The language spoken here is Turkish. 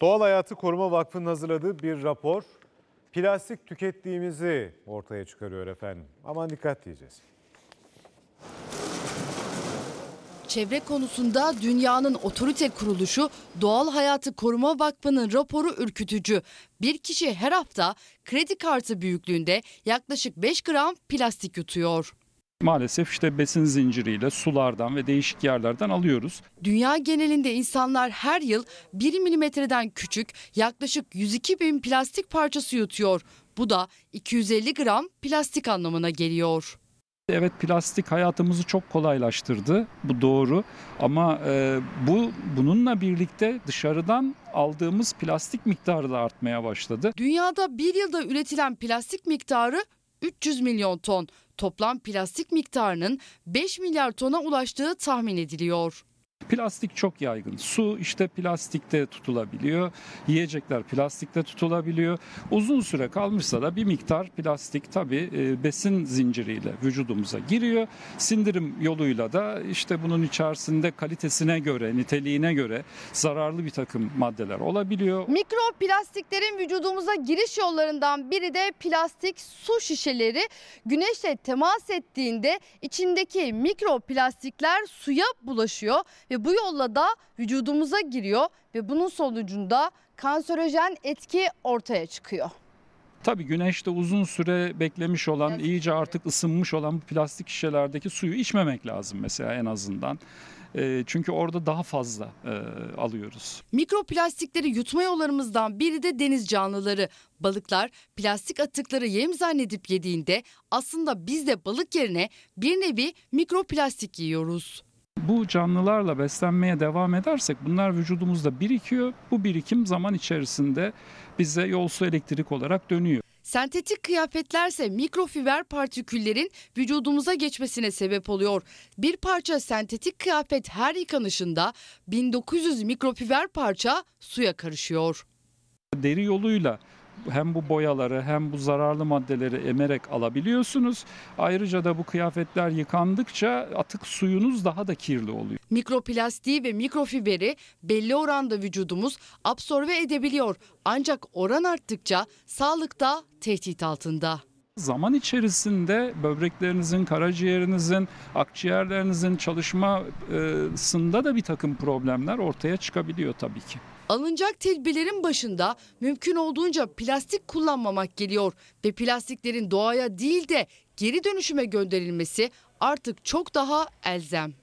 Doğal Hayatı Koruma Vakfı'nın hazırladığı bir rapor plastik tükettiğimizi ortaya çıkarıyor efendim. Aman dikkat diyeceğiz. Çevre konusunda dünyanın otorite kuruluşu Doğal Hayatı Koruma Vakfı'nın raporu ürkütücü. Bir kişi her hafta kredi kartı büyüklüğünde yaklaşık 5 gram plastik yutuyor. Maalesef işte besin zinciriyle sulardan ve değişik yerlerden alıyoruz. Dünya genelinde insanlar her yıl 1 milimetreden küçük yaklaşık 102 bin plastik parçası yutuyor. Bu da 250 gram plastik anlamına geliyor. Evet plastik hayatımızı çok kolaylaştırdı. Bu doğru. Ama e, bu bununla birlikte dışarıdan aldığımız plastik miktarı da artmaya başladı. Dünyada bir yılda üretilen plastik miktarı 300 milyon ton. Toplam plastik miktarının 5 milyar tona ulaştığı tahmin ediliyor. Plastik çok yaygın. Su işte plastikte tutulabiliyor. Yiyecekler plastikte tutulabiliyor. Uzun süre kalmışsa da bir miktar plastik tabii e, besin zinciriyle vücudumuza giriyor. Sindirim yoluyla da işte bunun içerisinde kalitesine göre, niteliğine göre zararlı bir takım maddeler olabiliyor. Mikroplastiklerin vücudumuza giriş yollarından biri de plastik su şişeleri. Güneşle temas ettiğinde içindeki mikroplastikler suya bulaşıyor ve bu yolla da vücudumuza giriyor ve bunun sonucunda kanserojen etki ortaya çıkıyor. Tabii güneşte uzun süre beklemiş olan, iyice artık ısınmış olan bu plastik şişelerdeki suyu içmemek lazım mesela en azından. E, çünkü orada daha fazla e, alıyoruz. Mikroplastikleri yutma yollarımızdan biri de deniz canlıları. Balıklar plastik atıkları yem zannedip yediğinde aslında biz de balık yerine bir nevi mikroplastik yiyoruz. Bu canlılarla beslenmeye devam edersek bunlar vücudumuzda birikiyor. Bu birikim zaman içerisinde bize yolsu elektrik olarak dönüyor. Sentetik kıyafetlerse mikrofiber partiküllerin vücudumuza geçmesine sebep oluyor. Bir parça sentetik kıyafet her yıkanışında 1900 mikrofiber parça suya karışıyor. Deri yoluyla hem bu boyaları hem bu zararlı maddeleri emerek alabiliyorsunuz. Ayrıca da bu kıyafetler yıkandıkça atık suyunuz daha da kirli oluyor. Mikroplastiği ve mikrofiberi belli oranda vücudumuz absorbe edebiliyor. Ancak oran arttıkça sağlıkta tehdit altında. Zaman içerisinde böbreklerinizin, karaciğerinizin, akciğerlerinizin çalışmasında da bir takım problemler ortaya çıkabiliyor tabii ki. Alınacak tedbirlerin başında mümkün olduğunca plastik kullanmamak geliyor ve plastiklerin doğaya değil de geri dönüşüme gönderilmesi artık çok daha elzem.